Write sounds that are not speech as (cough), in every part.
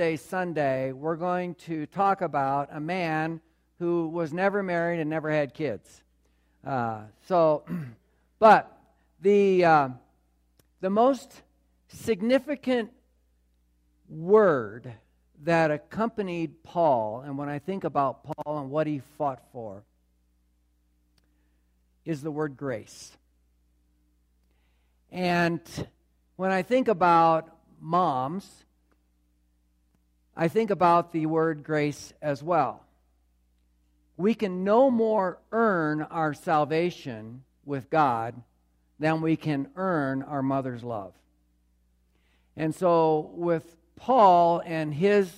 Day Sunday, we're going to talk about a man who was never married and never had kids. Uh, so, (clears throat) but the, uh, the most significant word that accompanied Paul, and when I think about Paul and what he fought for, is the word grace. And when I think about moms, I think about the word grace as well. We can no more earn our salvation with God than we can earn our mother's love. And so, with Paul and his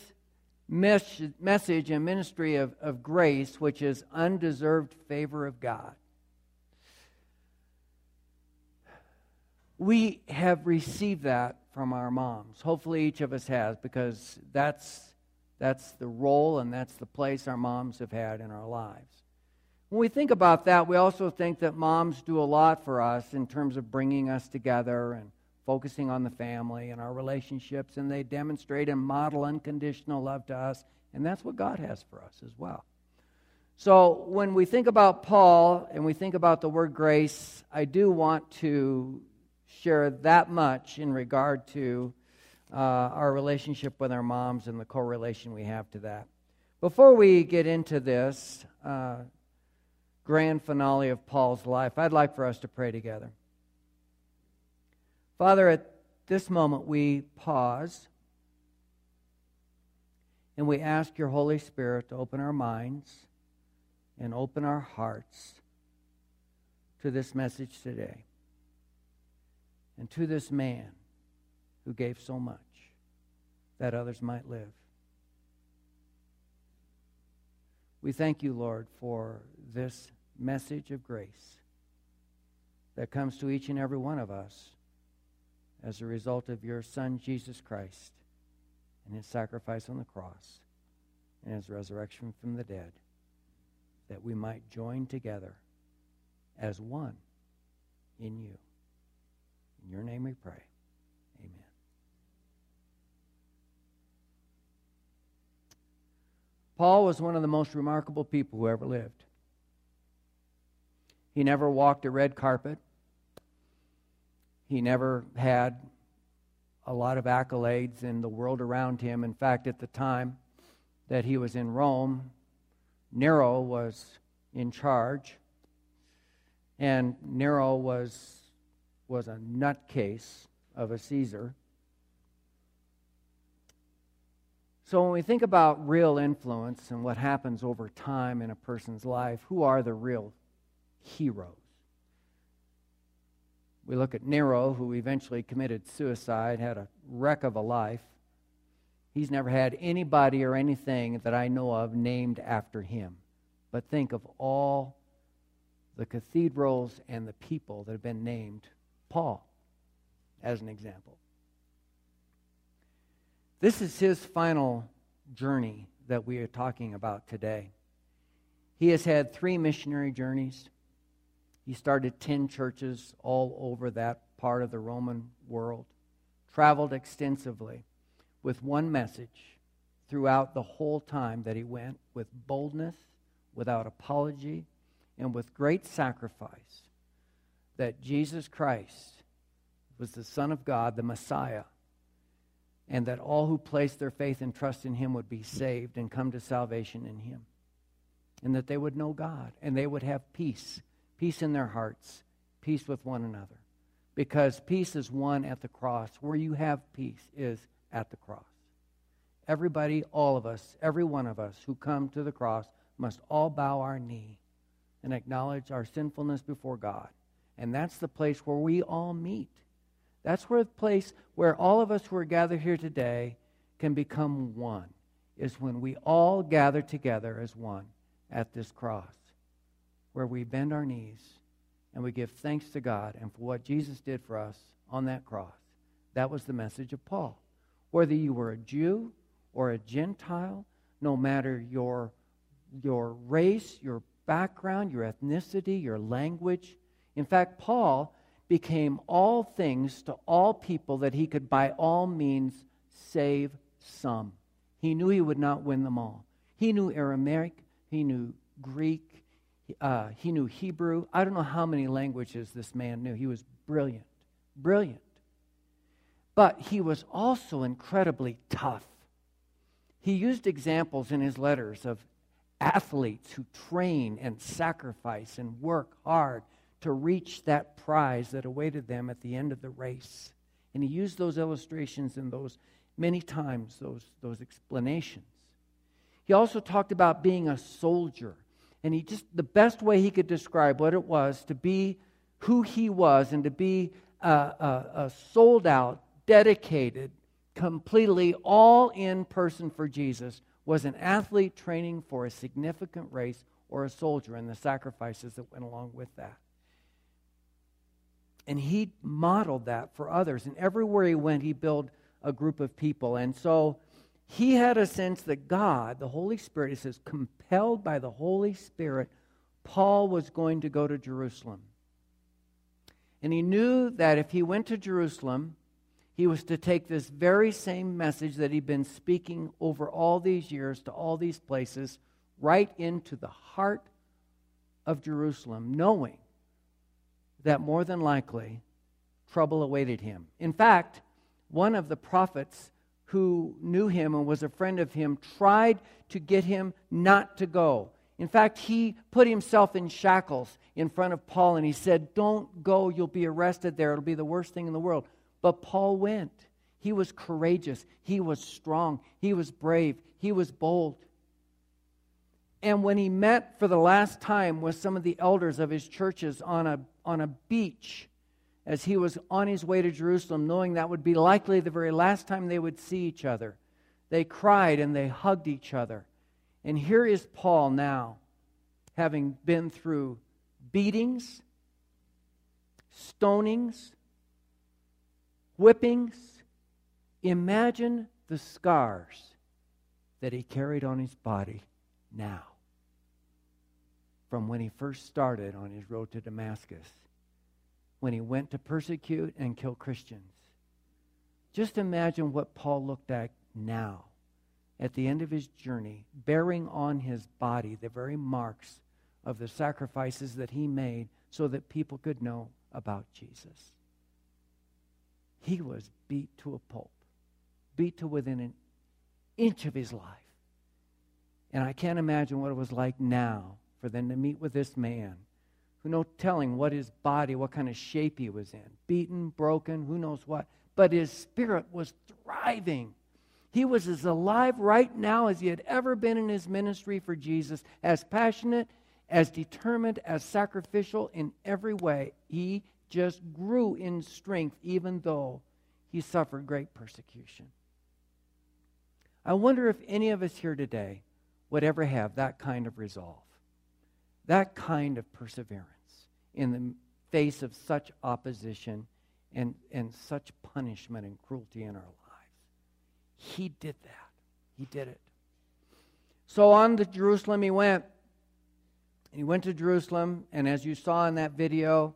mes- message and ministry of, of grace, which is undeserved favor of God, we have received that from our moms. Hopefully, each of us has, because that's, that's the role and that's the place our moms have had in our lives. When we think about that, we also think that moms do a lot for us in terms of bringing us together and focusing on the family and our relationships, and they demonstrate and model unconditional love to us, and that's what God has for us as well. So when we think about Paul and we think about the word grace, I do want to share that much in regard to uh, our relationship with our moms and the correlation we have to that. Before we get into this uh, grand finale of Paul's life, I'd like for us to pray together. Father, at this moment we pause and we ask your Holy Spirit to open our minds and open our hearts to this message today and to this man who gave so much that others might live. We thank you, Lord, for this message of grace that comes to each and every one of us as a result of your Son, Jesus Christ, and his sacrifice on the cross and his resurrection from the dead, that we might join together as one in you. In your name we pray. Amen. Paul was one of the most remarkable people who ever lived. He never walked a red carpet. He never had a lot of accolades in the world around him. In fact, at the time that he was in Rome, Nero was in charge. And Nero was was a nutcase of a Caesar. So, when we think about real influence and what happens over time in a person's life, who are the real heroes? We look at Nero, who eventually committed suicide, had a wreck of a life. He's never had anybody or anything that I know of named after him. But think of all the cathedrals and the people that have been named Paul, as an example. This is his final journey that we are talking about today. He has had three missionary journeys. He started 10 churches all over that part of the Roman world, traveled extensively with one message throughout the whole time that he went with boldness, without apology, and with great sacrifice that Jesus Christ was the Son of God, the Messiah, and that all who placed their faith and trust in him would be saved and come to salvation in him. And that they would know God and they would have peace, peace in their hearts, peace with one another. Because peace is won at the cross. Where you have peace is at the cross. Everybody, all of us, every one of us who come to the cross must all bow our knee and acknowledge our sinfulness before God and that's the place where we all meet. That's where the place where all of us who are gathered here today can become one, is when we all gather together as one at this cross, where we bend our knees and we give thanks to God and for what Jesus did for us on that cross. That was the message of Paul. Whether you were a Jew or a Gentile, no matter your, your race, your background, your ethnicity, your language, in fact, Paul became all things to all people that he could by all means save some. He knew he would not win them all. He knew Aramaic, he knew Greek, uh, he knew Hebrew. I don't know how many languages this man knew. He was brilliant, brilliant. But he was also incredibly tough. He used examples in his letters of athletes who train and sacrifice and work hard to reach that prize that awaited them at the end of the race. And he used those illustrations and those many times, those, those explanations. He also talked about being a soldier. And he just, the best way he could describe what it was to be who he was and to be a, a, a sold out, dedicated, completely all in person for Jesus was an athlete training for a significant race or a soldier and the sacrifices that went along with that. And he modeled that for others. And everywhere he went, he built a group of people. And so he had a sense that God, the Holy Spirit, it says, compelled by the Holy Spirit, Paul was going to go to Jerusalem. And he knew that if he went to Jerusalem, he was to take this very same message that he'd been speaking over all these years to all these places right into the heart of Jerusalem, knowing that more than likely trouble awaited him. In fact, one of the prophets who knew him and was a friend of him tried to get him not to go. In fact, he put himself in shackles in front of Paul and he said, Don't go, you'll be arrested there. It'll be the worst thing in the world. But Paul went. He was courageous, he was strong, he was brave, he was bold. And when he met for the last time with some of the elders of his churches on a, on a beach, as he was on his way to Jerusalem, knowing that would be likely the very last time they would see each other, they cried and they hugged each other. And here is Paul now, having been through beatings, stonings, whippings. Imagine the scars that he carried on his body now from when he first started on his road to Damascus, when he went to persecute and kill Christians. Just imagine what Paul looked at now at the end of his journey, bearing on his body the very marks of the sacrifices that he made so that people could know about Jesus. He was beat to a pulp, beat to within an inch of his life. And I can't imagine what it was like now for them to meet with this man who no telling what his body, what kind of shape he was in. Beaten, broken, who knows what. But his spirit was thriving. He was as alive right now as he had ever been in his ministry for Jesus, as passionate, as determined, as sacrificial in every way. He just grew in strength, even though he suffered great persecution. I wonder if any of us here today would ever have that kind of resolve, that kind of perseverance in the face of such opposition and, and such punishment and cruelty in our lives. He did that. He did it. So on to Jerusalem he went. He went to Jerusalem, and as you saw in that video,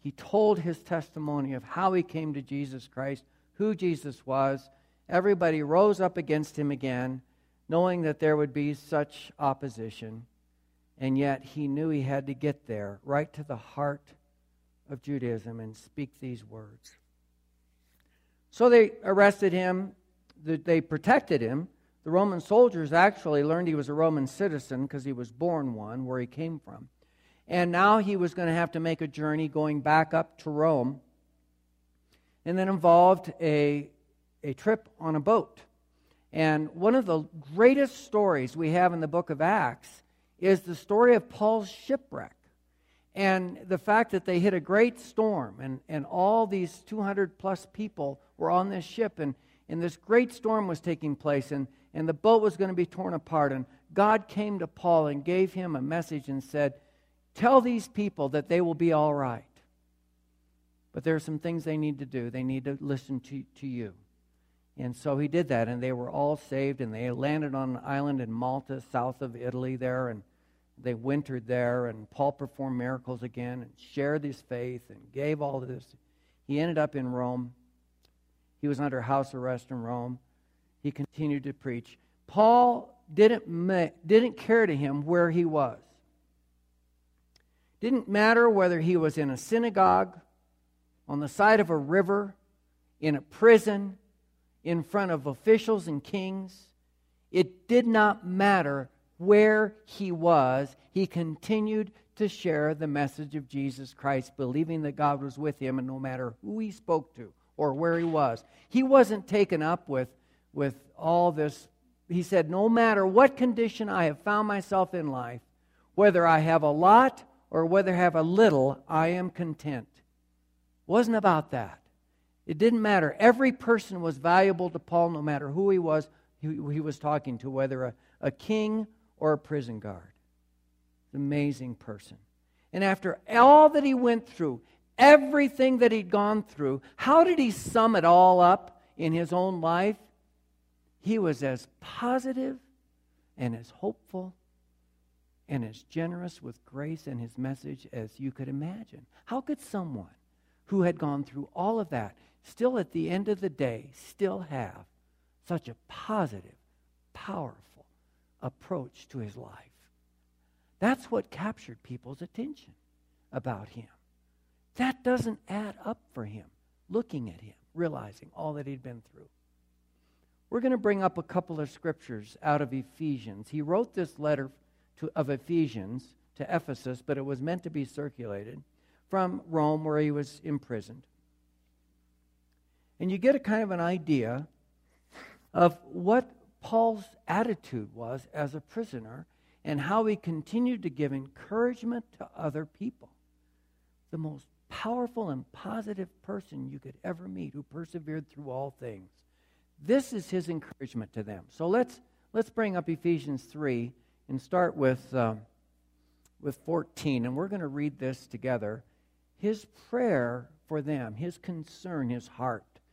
he told his testimony of how he came to Jesus Christ, who Jesus was. Everybody rose up against him again, knowing that there would be such opposition. And yet he knew he had to get there, right to the heart of Judaism, and speak these words. So they arrested him, they protected him. The Roman soldiers actually learned he was a Roman citizen because he was born one, where he came from. And now he was going to have to make a journey going back up to Rome. And that involved a, a trip on a boat. And one of the greatest stories we have in the book of Acts is the story of Paul's shipwreck. And the fact that they hit a great storm, and, and all these 200 plus people were on this ship, and, and this great storm was taking place, and, and the boat was going to be torn apart. And God came to Paul and gave him a message and said, Tell these people that they will be all right. But there are some things they need to do. They need to listen to, to you. And so he did that, and they were all saved, and they landed on an island in Malta, south of Italy, there, and they wintered there. And Paul performed miracles again and shared his faith and gave all of this. He ended up in Rome. He was under house arrest in Rome. He continued to preach. Paul didn't, didn't care to him where he was. Didn't matter whether he was in a synagogue, on the side of a river, in a prison, in front of officials and kings. It did not matter where he was. He continued to share the message of Jesus Christ, believing that God was with him, and no matter who he spoke to or where he was, he wasn't taken up with, with all this. He said, No matter what condition I have found myself in life, whether I have a lot or whether I have a little, I am content. Wasn't about that. It didn't matter. Every person was valuable to Paul, no matter who he was, he, he was talking to, whether a, a king or a prison guard. Amazing person. And after all that he went through, everything that he'd gone through, how did he sum it all up in his own life? He was as positive and as hopeful and as generous with grace and his message as you could imagine. How could someone who had gone through all of that still at the end of the day still have such a positive, powerful approach to his life? That's what captured people's attention about him. That doesn't add up for him, looking at him, realizing all that he'd been through. We're going to bring up a couple of scriptures out of Ephesians. He wrote this letter to, of Ephesians to Ephesus, but it was meant to be circulated from Rome, where he was imprisoned. And you get a kind of an idea of what Paul's attitude was as a prisoner and how he continued to give encouragement to other people. The most powerful and positive person you could ever meet who persevered through all things. This is his encouragement to them. So let's, let's bring up Ephesians 3 and start with, um, with 14. And we're going to read this together. His prayer for them, his concern, his heart,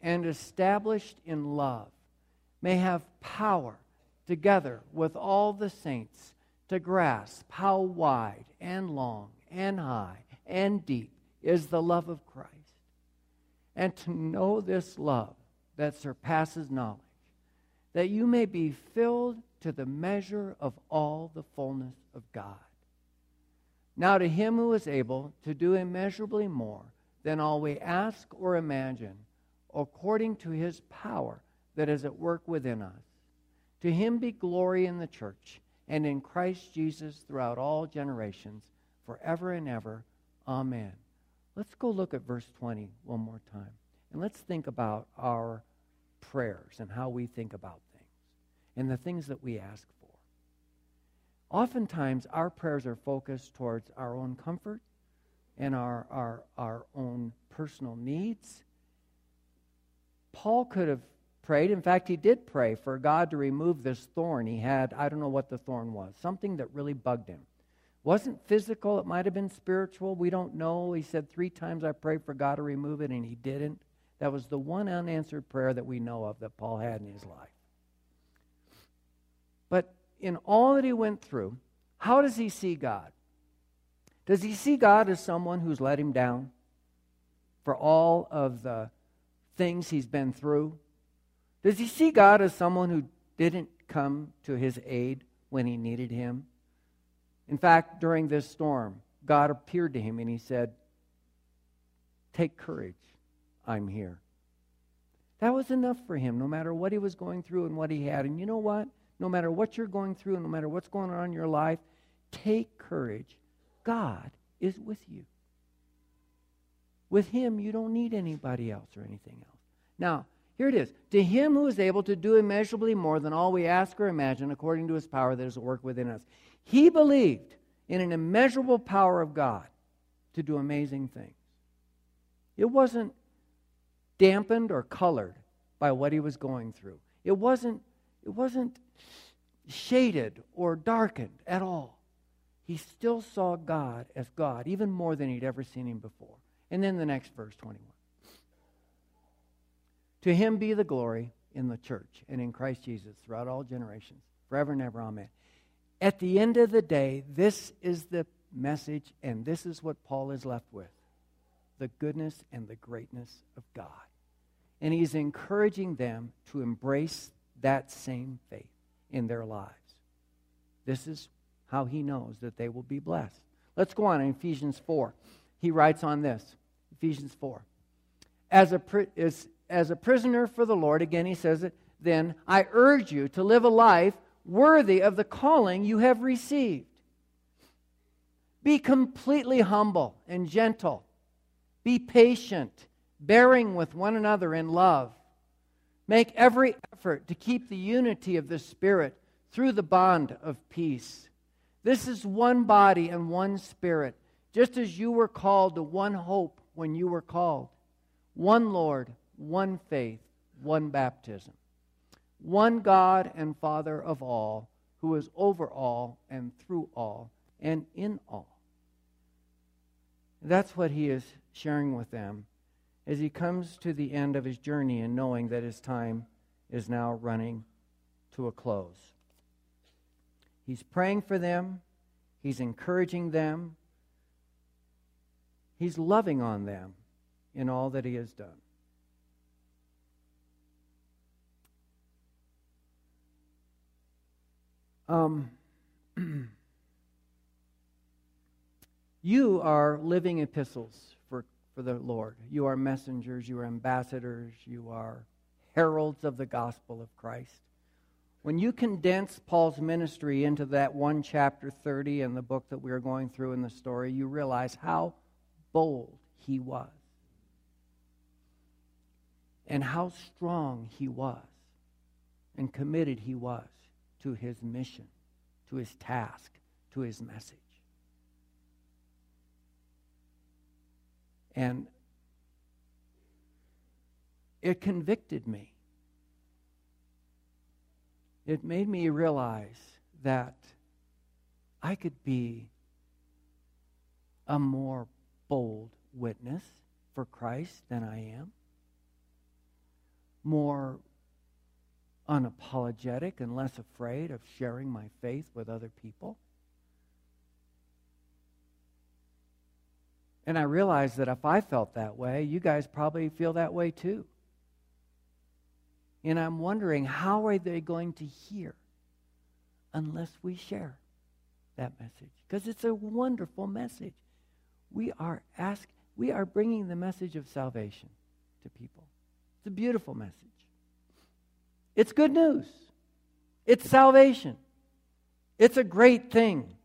and established in love, may have power together with all the saints to grasp how wide and long and high and deep is the love of Christ, and to know this love that surpasses knowledge, that you may be filled to the measure of all the fullness of God. Now, to him who is able to do immeasurably more than all we ask or imagine, according to his power that is at work within us, to him be glory in the church and in Christ Jesus throughout all generations, forever and ever. Amen. Let's go look at verse 20 one more time. And let's think about our prayers and how we think about things and the things that we ask for. Oftentimes, our prayers are focused towards our own comfort and our, our, our own personal needs. Paul could have prayed. In fact, he did pray for God to remove this thorn he had. I don't know what the thorn was, something that really bugged him. Wasn't physical, it might have been spiritual. We don't know. He said three times I prayed for God to remove it, and he didn't. That was the one unanswered prayer that we know of that Paul had in his life. But in all that he went through, how does he see God? Does he see God as someone who's let him down for all of the things he's been through? Does he see God as someone who didn't come to his aid when he needed him? In fact, during this storm, God appeared to him and he said, Take courage, I'm here. That was enough for him, no matter what he was going through and what he had. And you know what? no matter what you're going through, and no matter what's going on in your life, take courage. God is with you. With Him, you don't need anybody else or anything else. Now, here it is. To Him who is able to do immeasurably more than all we ask or imagine, according to His power that is at work within us. He believed in an immeasurable power of God to do amazing things. It wasn't dampened or colored by what he was going through. It wasn't, it wasn't shaded or darkened at all. He still saw God as God, even more than he'd ever seen him before. And then the next verse, 21. To him be the glory in the church and in Christ Jesus throughout all generations, forever and ever. Amen. At the end of the day, this is the message, and this is what Paul is left with the goodness and the greatness of God. And he's encouraging them to embrace that same faith in their lives. This is how he knows that they will be blessed. Let's go on in Ephesians 4. He writes on this Ephesians 4. As a, as, as a prisoner for the Lord, again he says it, then I urge you to live a life worthy of the calling you have received. Be completely humble and gentle. Be patient, bearing with one another in love. Make every effort to keep the unity of the Spirit through the bond of peace. This is one body and one Spirit, just as you were called to one hope when you were called. One Lord, one faith, one baptism. One God and Father of all, who is over all and through all and in all. That's what he is sharing with them as he comes to the end of his journey and knowing that his time is now running to a close. He's praying for them, he's encouraging them, he's loving on them in all that he has done. Um, (clears throat) you are living epistles for for the Lord. You are messengers, you are ambassadors, you are heralds of the gospel of Christ. When you condense Paul's ministry into that one chapter 30 in the book that we are going through in the story, you realize how bold he was and how strong he was and committed he was to his mission, to his task, to his message. And it convicted me. It made me realize that I could be a more bold witness for Christ than I am, more unapologetic and less afraid of sharing my faith with other people. And I realized that if I felt that way, you guys probably feel that way too. And I'm wondering, how are they going to hear unless we share that message? Because it's a wonderful message. We are ask, we are bringing the message of salvation to people. It's a beautiful message. It's good news. It's salvation. It's a great thing.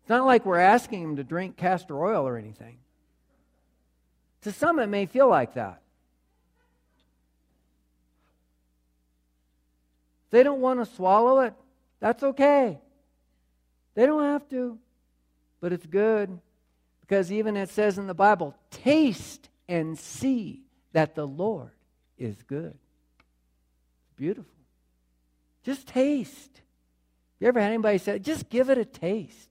It's not like we're asking them to drink castor oil or anything. To some, it may feel like that. They don't want to swallow it, that's okay. They don't have to. But it's good because even it says in the Bible, taste and see that the Lord is good. Beautiful. Just taste. You ever had anybody say, just give it a taste?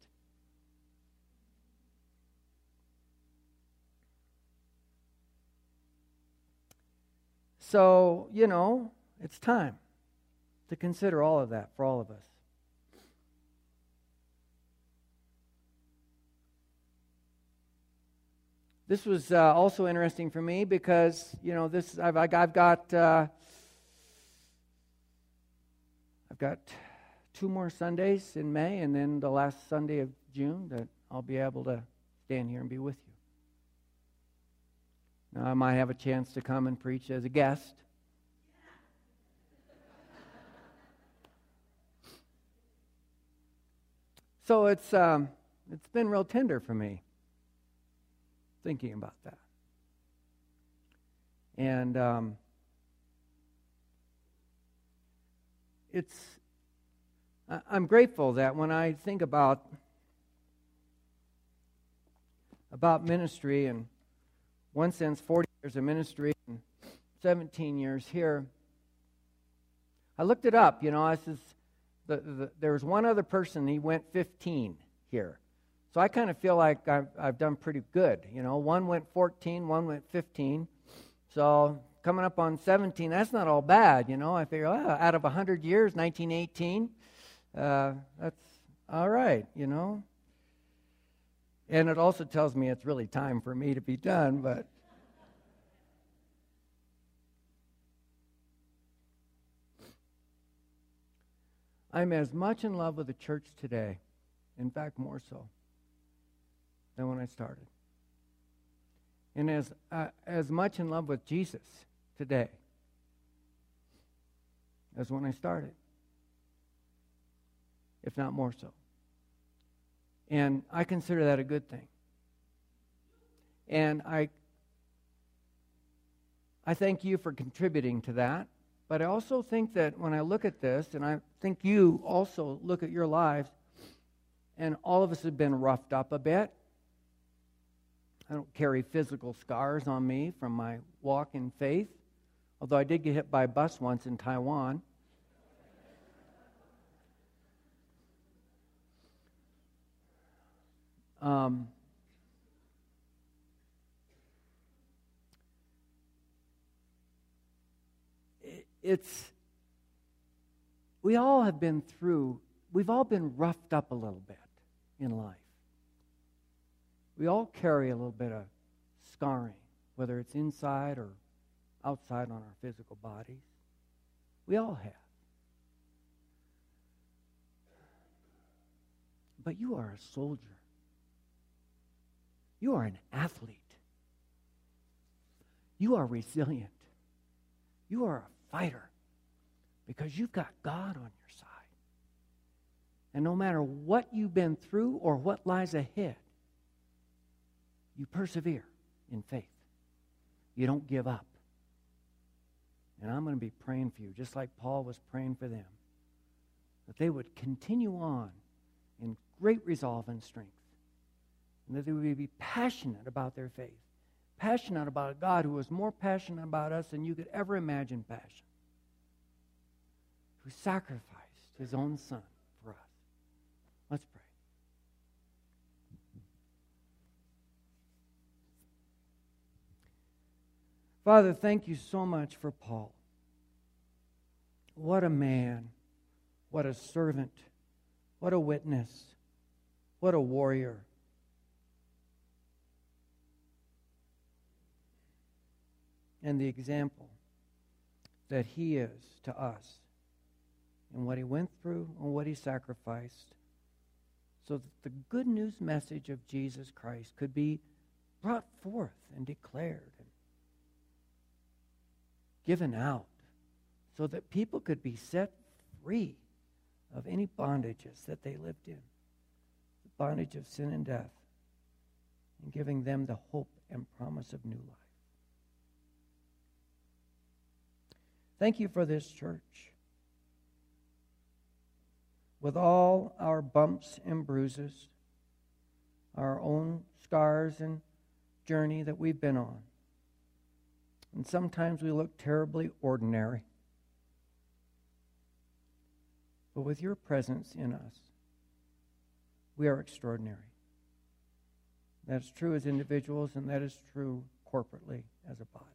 So, you know, it's time to consider all of that for all of us. This was uh, also interesting for me because, you know, this I've, I've got uh, I've got two more Sundays in May, and then the last Sunday of June that I'll be able to stand here and be with you. Now, I might have a chance to come and preach as a guest. So it's, um, it's been real tender for me thinking about that. And um, it's, I'm grateful that when I think about about ministry and one sense 40 years of ministry and 17 years here I looked it up. You know, I says, the, the, there was one other person, he went 15 here. So I kind of feel like I've, I've done pretty good. You know, one went 14, one went 15. So coming up on 17, that's not all bad. You know, I figure, oh, out of 100 years, 1918, uh, that's all right, you know. And it also tells me it's really time for me to be done, but. I'm as much in love with the church today, in fact, more so, than when I started. And as, uh, as much in love with Jesus today as when I started, if not more so. And I consider that a good thing. And I, I thank you for contributing to that. But I also think that when I look at this, and I think you also look at your lives, and all of us have been roughed up a bit. I don't carry physical scars on me from my walk in faith, although I did get hit by a bus once in Taiwan. Um, it's we all have been through we've all been roughed up a little bit in life we all carry a little bit of scarring whether it's inside or outside on our physical bodies. We all have. But you are a soldier. You are an athlete. You are resilient. You are a fighter because you've got God on your side. And no matter what you've been through or what lies ahead, you persevere in faith. You don't give up. And I'm going to be praying for you, just like Paul was praying for them, that they would continue on in great resolve and strength, and that they would be passionate about their faith passionate about a God who was more passionate about us than you could ever imagine passion, who sacrificed his own son for us. Let's pray. Father, thank you so much for Paul. What a man, what a servant, what a witness, what a warrior. and the example that he is to us and what he went through and what he sacrificed so that the good news message of Jesus Christ could be brought forth and declared given out so that people could be set free of any bondages that they lived in the bondage of sin and death and giving them the hope and promise of new life. Thank you for this church. With all our bumps and bruises, our own scars and journey that we've been on. And sometimes we look terribly ordinary. But with your presence in us, we are extraordinary. That's true as individuals, and that is true corporately as a body.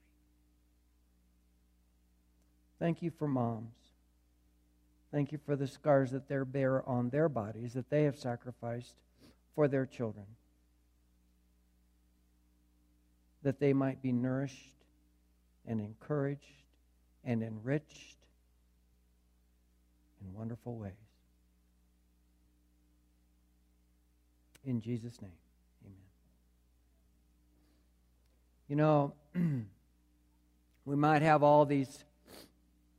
Thank you for moms. Thank you for the scars that they bear on their bodies that they have sacrificed for their children. That they might be nourished and encouraged and enriched in wonderful ways. In Jesus' name, amen. You know, (clears throat) we might have all these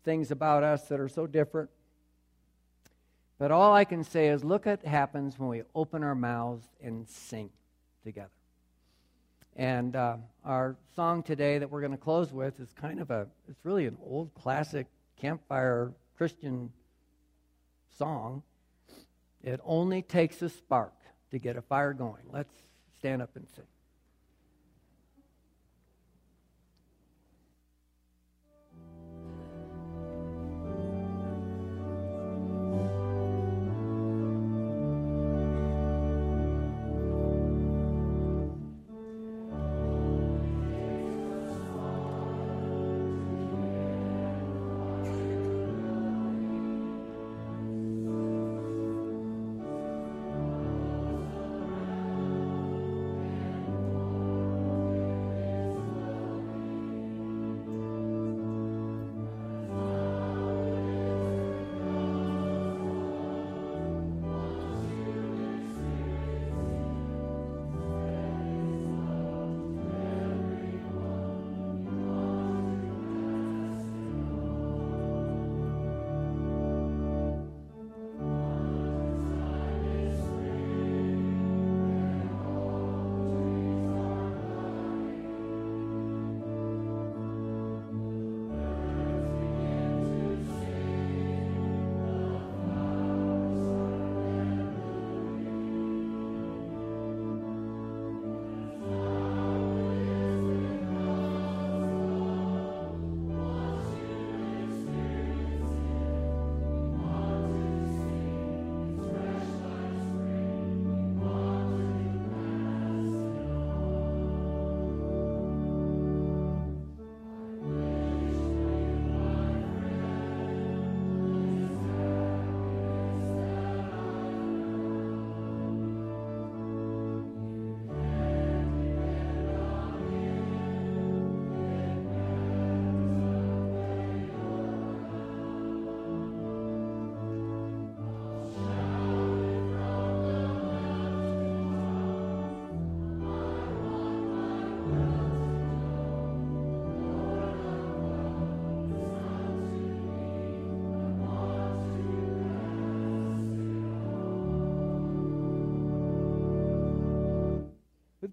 things about us that are so different. But all I can say is look at what happens when we open our mouths and sing together. And uh, our song today that we're going to close with is kind of a, it's really an old classic campfire Christian song. It only takes a spark to get a fire going. Let's stand up and sing.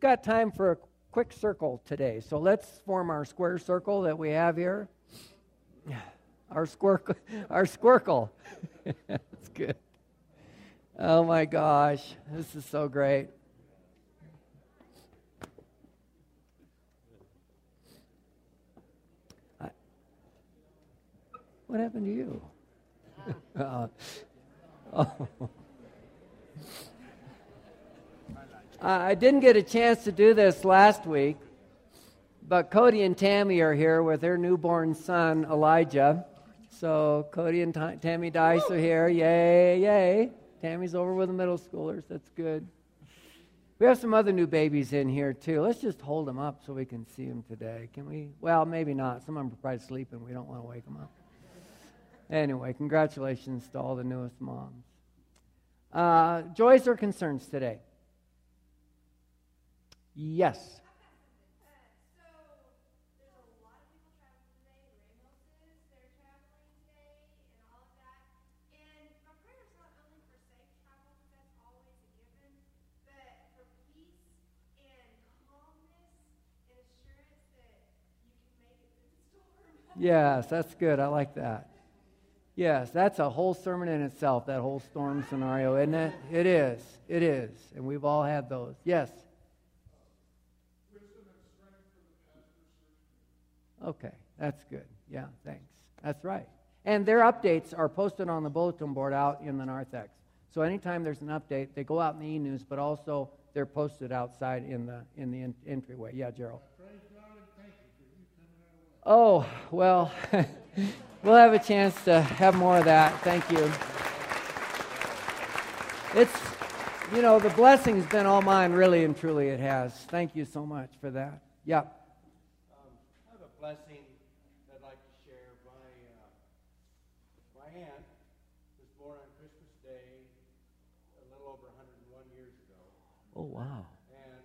Got time for a quick circle today. So let's form our square circle that we have here. (sighs) (laughs) Our squircle. Our (laughs) squircle. That's good. Oh my gosh, this is so great. what happened to you? (laughs) Uh, oh. I didn't get a chance to do this last week, but Cody and Tammy are here with their newborn son, Elijah. So Cody and T- Tammy Dice are here. Yay, yay. Tammy's over with the middle schoolers. That's good. We have some other new babies in here, too. Let's just hold them up so we can see them today. Can we? Well, maybe not. Some of them are probably sleeping. We don't want to wake them up. Anyway, congratulations to all the newest moms. Uh, joys or concerns today? Yes. Yes, that's good. I like that. Yes, that's a whole sermon in itself, that whole storm scenario, isn't it? It is. It is. And we've all had those. Yes. Okay, that's good. Yeah, thanks. That's right. And their updates are posted on the bulletin board out in the narthex. So anytime there's an update, they go out in the e-news, but also they're posted outside in the in the entryway. Yeah, Gerald. Oh, well, (laughs) we'll have a chance to have more of that. Thank you. It's, you know, the blessing's been all mine, really and truly it has. Thank you so much for that. Yeah. Um, I have a blessing I'd like to share. My, uh, my aunt was born on Christmas Day a little over 101 years ago. Oh, wow. And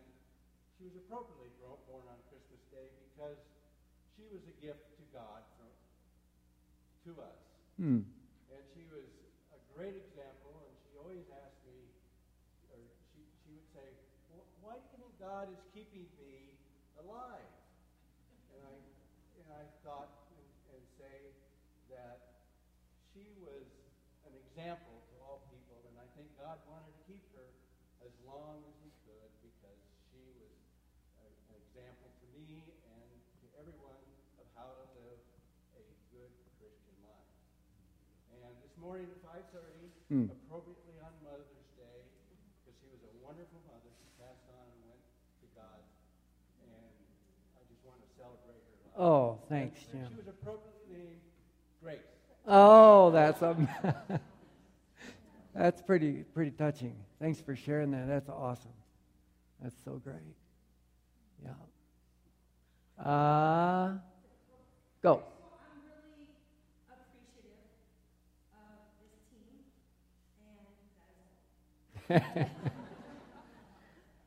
she was appropriately born on Christmas Day because she was a gift to God from, to us. Hmm. And she was a great example, and she always asked me, or she, she would say, why do you think God is keeping me alive? And I, and I thought and, and say that she was an example to all people, and I think God wanted to keep her as long as he could because she was a, an example to me and to everyone of how to live a good Christian life. And this morning at 5.30, Hmm. appropriately on Mother's Day, because she was a wonderful mother, she passed on and went to God. And I just want to celebrate her life. Oh, thanks, Jim. She was appropriately named Grace. Oh, that's a, (laughs) that's pretty pretty touching. Thanks for sharing that. That's awesome. That's so great. Yeah. Uh, go. I'm really appreciative of this team, and that is all.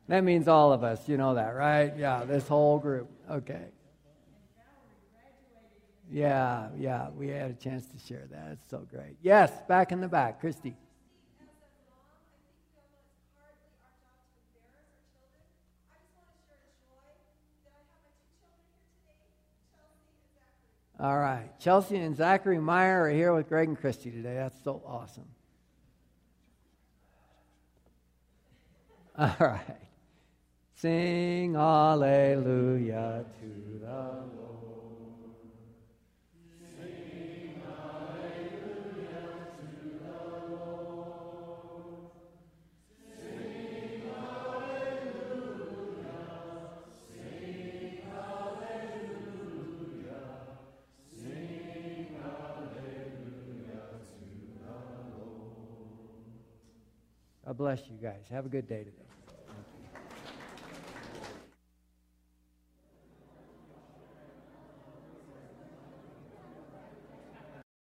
That means all of us. You know that, right? Yeah, this whole group. Okay. Yeah, yeah, we had a chance to share that. It's so great. Yes, back in the back, Christy. All right. Chelsea and Zachary Meyer are here with Greg and Christy today. That's so awesome. All right. Sing hallelujah to the Lord. Bless you guys. Have a good day today.